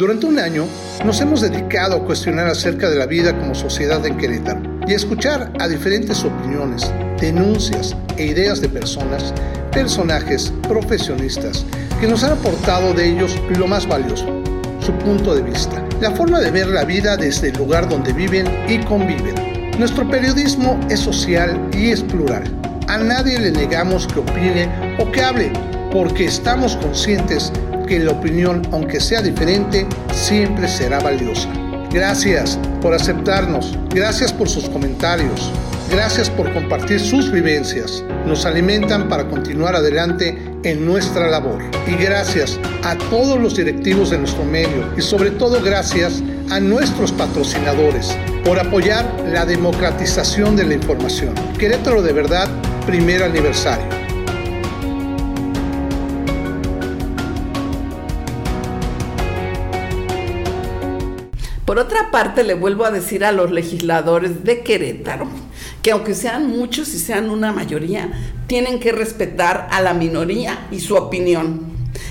Durante un año nos hemos dedicado a cuestionar acerca de la vida como sociedad en Querétaro y a escuchar a diferentes opiniones, denuncias e ideas de personas, personajes, profesionistas que nos han aportado de ellos lo más valioso, su punto de vista, la forma de ver la vida desde el lugar donde viven y conviven. Nuestro periodismo es social y es plural. A nadie le negamos que opine o que hable, porque estamos conscientes que la opinión, aunque sea diferente, siempre será valiosa. Gracias por aceptarnos, gracias por sus comentarios, gracias por compartir sus vivencias. Nos alimentan para continuar adelante en nuestra labor. Y gracias a todos los directivos de nuestro medio y sobre todo gracias a nuestros patrocinadores por apoyar la democratización de la información. Querétaro de verdad, primer aniversario. Por otra parte, le vuelvo a decir a los legisladores de Querétaro que aunque sean muchos y sean una mayoría, tienen que respetar a la minoría y su opinión.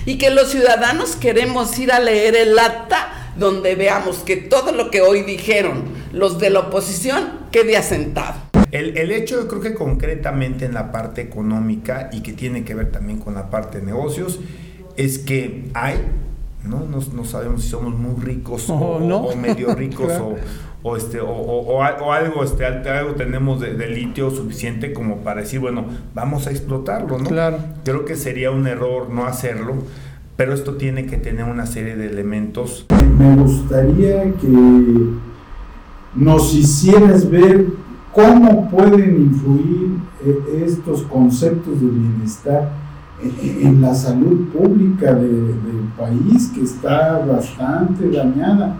Y que los ciudadanos queremos ir a leer el acta donde veamos que todo lo que hoy dijeron los de la oposición quede asentado. El, hecho, yo creo que concretamente en la parte económica y que tiene que ver también con la parte de negocios, es que hay ¿no? No, sabemos si somos muy ricos o, medio ricos o, este, o, algo, este, algo tenemos de, litio suficiente como para decir, bueno, vamos a explotarlo, ¿no? Claro. Creo que sería un error no hacerlo, pero esto tiene que tener una serie de elementos. Me gustaría que nos hicieras ver cómo pueden influir eh, estos conceptos de bienestar en la salud pública del país que está bastante dañada.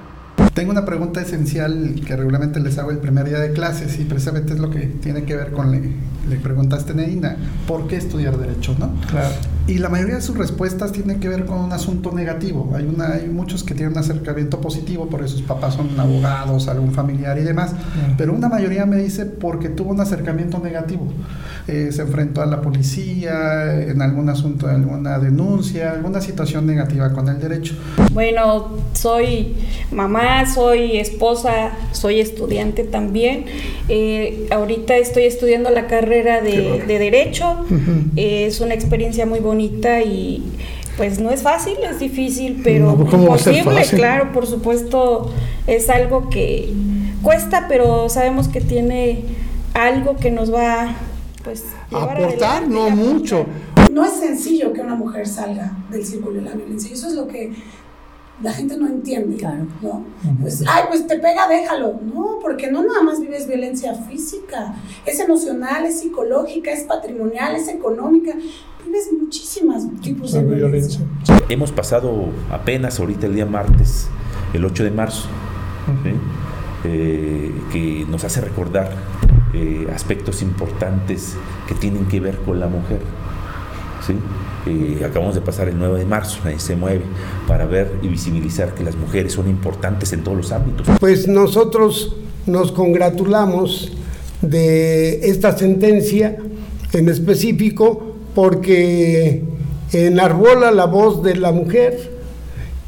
Tengo una pregunta esencial que regularmente les hago el primer día de clases y precisamente es lo que tiene que ver con, le, le preguntaste Neina, ¿por qué estudiar Derecho? ¿no? Claro. Y la mayoría de sus respuestas tienen que ver con un asunto negativo. Hay, una, hay muchos que tienen un acercamiento positivo, porque sus papás son abogados, algún familiar y demás, pero una mayoría me dice porque tuvo un acercamiento negativo. Eh, se enfrentó a la policía, en algún asunto, alguna denuncia, alguna situación negativa con el derecho. Bueno, soy mamá, soy esposa, soy estudiante también. Eh, ahorita estoy estudiando la carrera de, Derecho. es una experiencia muy bonita y pues no es fácil, es difícil, pero posible, claro, por supuesto, es algo que cuesta, pero sabemos que tiene algo que nos va pues aportar, no mucho. No es sencillo que una mujer salga del círculo de la violencia, eso es lo que la gente no entiende, claro. ¿no? Pues, ay, pues te pega, déjalo. No, porque no nada más vives violencia física, es emocional, es psicológica, es patrimonial, es económica. Vives muchísimas tipos de, violencia. Hemos pasado apenas ahorita el día martes, el 8 de marzo, eh, que nos hace recordar eh, aspectos importantes que tienen que ver con la mujer. ¿sí? Acabamos de pasar el 9 de marzo, ahí se mueve, para ver y visibilizar que las mujeres son importantes en todos los ámbitos. Pues nosotros nos congratulamos de esta sentencia en específico porque enarbola la voz de la mujer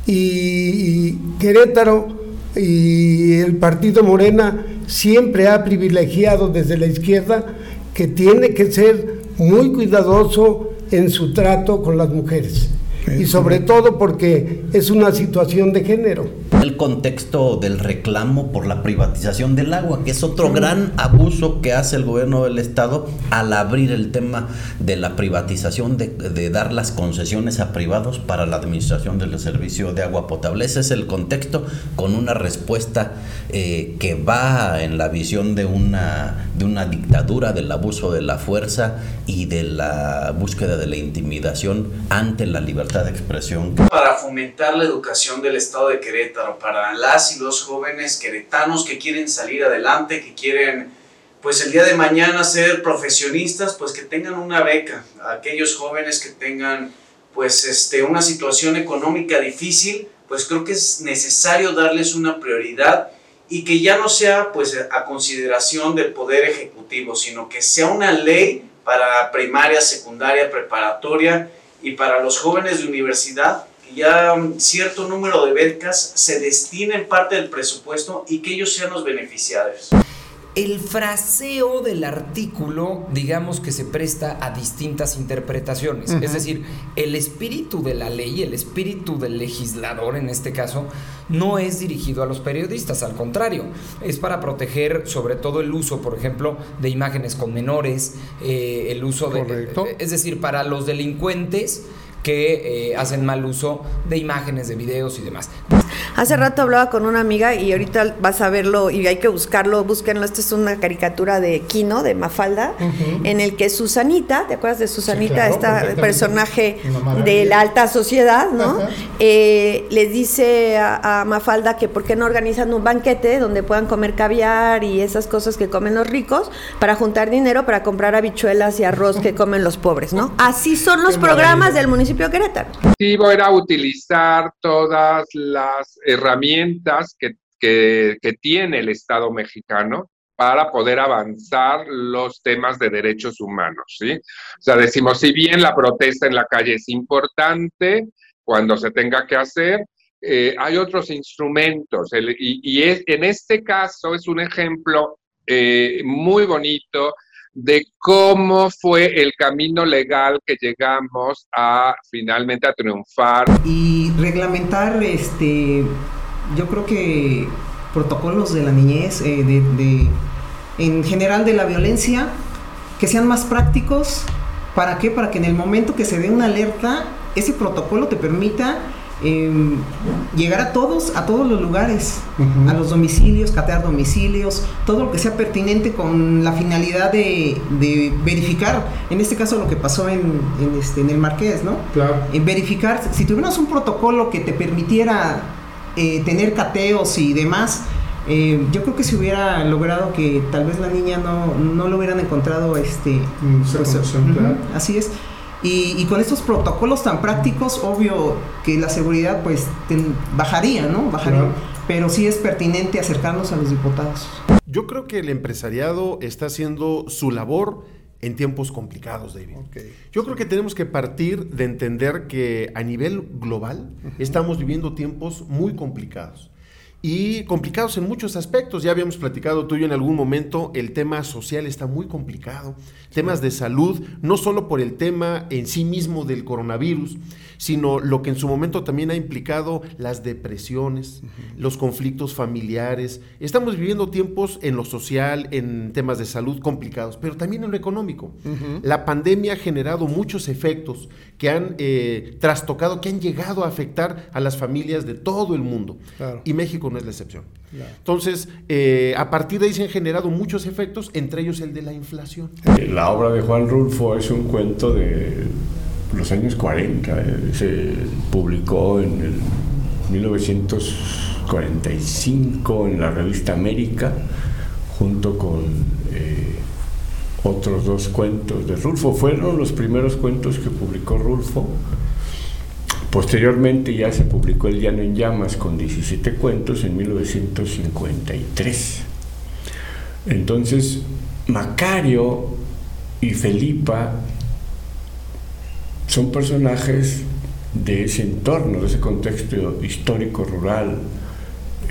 y Querétaro y el partido Morena siempre ha privilegiado desde la izquierda que tiene que ser muy cuidadoso en su trato con las mujeres. Y sobre todo porque es una situación de género. El contexto del reclamo por la privatización del agua, que es otro gran abuso que hace el gobierno del Estado al abrir el tema de la privatización, de, dar las concesiones a privados para la administración del servicio de agua potable. Ese es el contexto con una respuesta eh, que va en la visión de una, de una dictadura, del abuso de la fuerza y de la búsqueda de la intimidación ante la libertad de expresión. Para fomentar la educación del Estado de Querétaro, para las y los jóvenes queretanos que quieren salir adelante, que quieren pues el día de mañana ser profesionistas, pues que tengan una beca, aquellos jóvenes que tengan pues este, una situación económica difícil, pues creo que es necesario darles una prioridad y que ya no sea pues a consideración del poder ejecutivo, sino que sea una ley para primaria, secundaria, preparatoria y para los jóvenes de universidad ya cierto número de becas se destinen parte del presupuesto y que ellos sean los beneficiarios. El fraseo del artículo, digamos que se presta a distintas interpretaciones. Es decir, el espíritu de la ley, el espíritu del legislador en este caso, no es dirigido a los periodistas, al contrario, es para proteger sobre todo el uso, por ejemplo, de imágenes con menores, eh, el uso de... Es decir, para los delincuentes que eh, hacen mal uso de imágenes, de videos y demás. Hace rato hablaba con una amiga y ahorita vas a verlo y hay que buscarlo, búsquenlo. Esta es una caricatura de Kino, de Mafalda, en el que Susanita, ¿te acuerdas de Susanita? este personaje de la alta sociedad, ¿no? Eh, les dice a, Mafalda que por qué no organizan un banquete donde puedan comer caviar y esas cosas que comen los ricos para juntar dinero para comprar habichuelas y arroz que comen los pobres, ¿no? Así son los programas del municipio de Querétaro. Sí, voy a utilizar todas las herramientas que, tiene el Estado mexicano para poder avanzar los temas de derechos humanos, ¿sí? O sea, decimos, si bien la protesta en la calle es importante, cuando se tenga que hacer, eh, hay otros instrumentos, y, en este caso es un ejemplo eh, muy bonito de cómo fue el camino legal que llegamos a finalmente a triunfar. Y reglamentar, este, yo creo que protocolos de la niñez, eh, de, en general de la violencia, que sean más prácticos. ¿Para qué? Para que en el momento que se dé una alerta, ese protocolo te permita Em, llegar a todos, a todos los lugares, a los domicilios, catear domicilios, todo lo que sea pertinente con la finalidad de, verificar, en este caso lo que pasó en, este, en el Marqués, ¿no? Claro. En verificar, si tuviéramos un protocolo que te permitiera eh, tener cateos y demás, eh, yo creo que se hubiera logrado que tal vez la niña no, no lo hubieran encontrado este pues, así es y, con estos protocolos tan prácticos, obvio que la seguridad pues bajaría, ¿no? Bajaría. Pero sí es pertinente acercarnos a los diputados. Yo creo que el empresariado está haciendo su labor en tiempos complicados, David. Yo creo que tenemos que partir de entender que a nivel global estamos viviendo tiempos muy complicados y complicados en muchos aspectos. Ya habíamos platicado tú y yo en algún momento, el tema social está muy complicado, temas de salud, no solo por el tema en sí mismo del coronavirus, sino lo que en su momento también ha implicado las depresiones, los conflictos familiares. Estamos viviendo tiempos en lo social, en temas de salud complicados, pero también en lo económico. La pandemia ha generado muchos efectos que han eh, trastocado, que han llegado a afectar a las familias de todo el mundo. Y México no es la excepción. Entonces, eh, a partir de ahí se han generado muchos efectos, entre ellos el de la inflación. La obra de Juan Rulfo es un cuento de los años 40. Eh, se publicó en el 1945 en la revista América, junto con eh, otros dos cuentos de Rulfo. Fueron los primeros cuentos que publicó Rulfo. Posteriormente ya se publicó El Llano en Llamas con 17 cuentos en 1953. Entonces, Macario y Felipa son personajes de ese entorno, de ese contexto histórico rural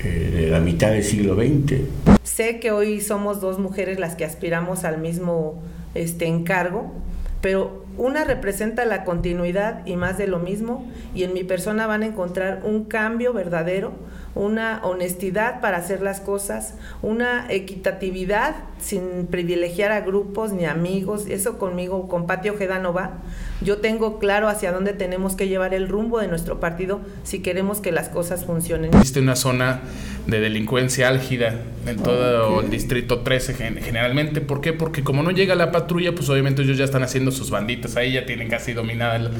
eh, de la mitad del siglo XX. Sé que hoy somos dos mujeres las que aspiramos al mismo este, encargo, pero una representa la continuidad y más de lo mismo, y en mi persona van a encontrar un cambio verdadero, una honestidad para hacer las cosas, una equitatividad sin privilegiar a grupos ni amigos, eso conmigo, con Patio Ojeda no va. Yo tengo claro hacia dónde tenemos que llevar el rumbo de nuestro partido si queremos que las cosas funcionen. Existe una zona de delincuencia álgida en todo el distrito 13 generalmente. ¿Por qué? Porque como no llega la patrulla, pues obviamente ellos ya están haciendo sus banditas, ahí ya tienen casi dominada,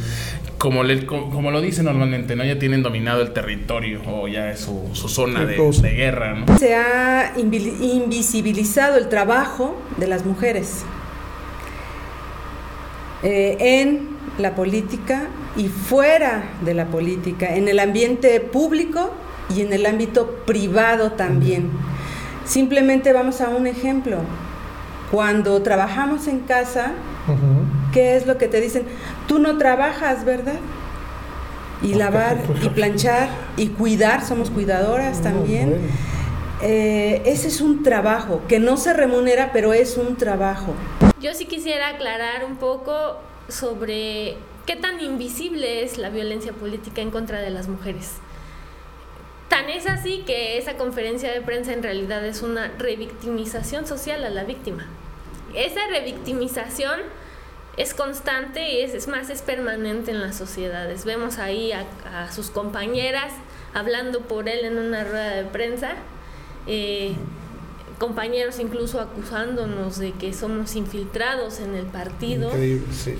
como, como lo dicen normalmente, ¿no? Ya tienen dominado el territorio o ya es su, zona de, guerra, ¿no? Se ha invisibilizado el trabajo de las mujeres. Eh, en la política y fuera de la política, en el ambiente público y en el ámbito privado también. Simplemente vamos a un ejemplo. Cuando trabajamos en casa, ¿qué es lo que te dicen? Tú no trabajas, ¿verdad? y lavar y planchar y cuidar, somos cuidadoras también. Eh, ese es un trabajo que no se remunera, pero es un trabajo. Yo sí quisiera aclarar un poco sobre qué tan invisible es la violencia política en contra de las mujeres. Tan es así que esa conferencia de prensa en realidad es una revictimización social a la víctima. Esa revictimización es constante y es, más, es permanente en las sociedades. Vemos ahí a, sus compañeras hablando por él en una rueda de prensa, eh, compañeros incluso acusándonos de que somos infiltrados en el partido,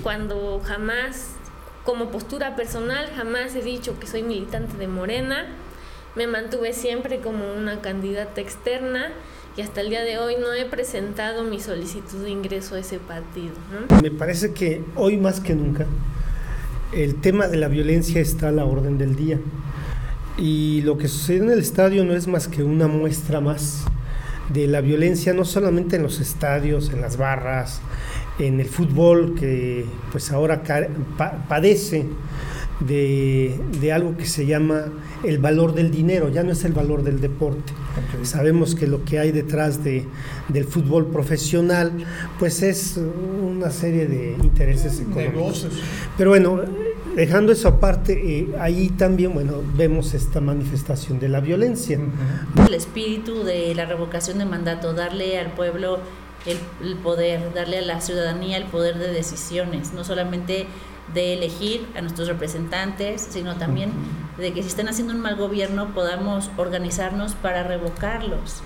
cuando jamás, como postura personal, jamás he dicho que soy militante de Morena, me mantuve siempre como una candidata externa y hasta el día de hoy no he presentado mi solicitud de ingreso a ese partido. Me parece que hoy más que nunca el tema de la violencia está a la orden del día y lo que sucede en el estadio no es más que una muestra más de la violencia, no solamente en los estadios, en las barras, en el fútbol que pues ahora padece de, algo que se llama el valor del dinero, ya no es el valor del deporte. Sabemos que lo que hay detrás de, del fútbol profesional, pues es una serie de intereses económicos. Pero bueno, dejando eso aparte, eh, ahí también, bueno, vemos esta manifestación de la violencia. El espíritu de la revocación de mandato, darle al pueblo el, el poder, darle a la ciudadanía el poder de decisiones, no solamente de elegir a nuestros representantes, sino también de que si están haciendo un mal gobierno podamos organizarnos para revocarlos.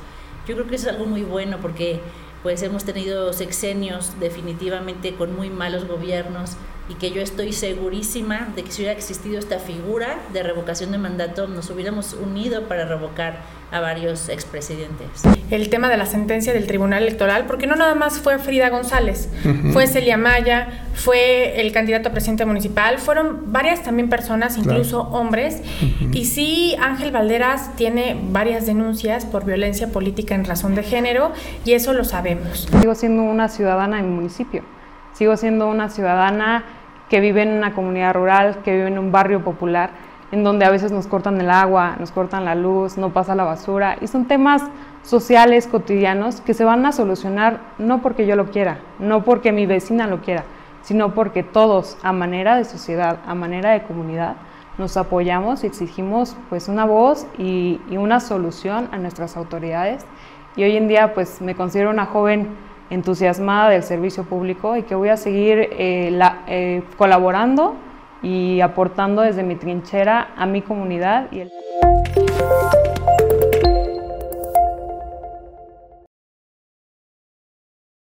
Yo creo que eso es algo muy bueno porque pues hemos tenido sexenios definitivamente con muy malos gobiernos y que yo estoy segurísima de que si hubiera existido esta figura de revocación de mandato nos hubiéramos unido para revocar a varios expresidentes. El tema de la sentencia del Tribunal Electoral, porque no nada más fue Frida González, fue Celia Maya, fue el candidato a presidente municipal, fueron varias también personas, incluso hombres, y sí, Ángel Valderas tiene varias denuncias por violencia política en razón de género, y eso lo sabemos. Sigo siendo una ciudadana en mi municipio, sigo siendo una ciudadana que vive en una comunidad rural, que vive en un barrio popular, en donde a veces nos cortan el agua, nos cortan la luz, no pasa la basura, y son temas sociales cotidianos que se van a solucionar no porque yo lo quiera, no porque mi vecina lo quiera, sino porque todos, a manera de sociedad, a manera de comunidad, nos apoyamos y exigimos pues una voz y, una solución a nuestras autoridades. Y hoy en día pues me considero una joven entusiasmada del servicio público y que voy a seguir eh, eh, colaborando y aportando desde mi trinchera a mi comunidad y el...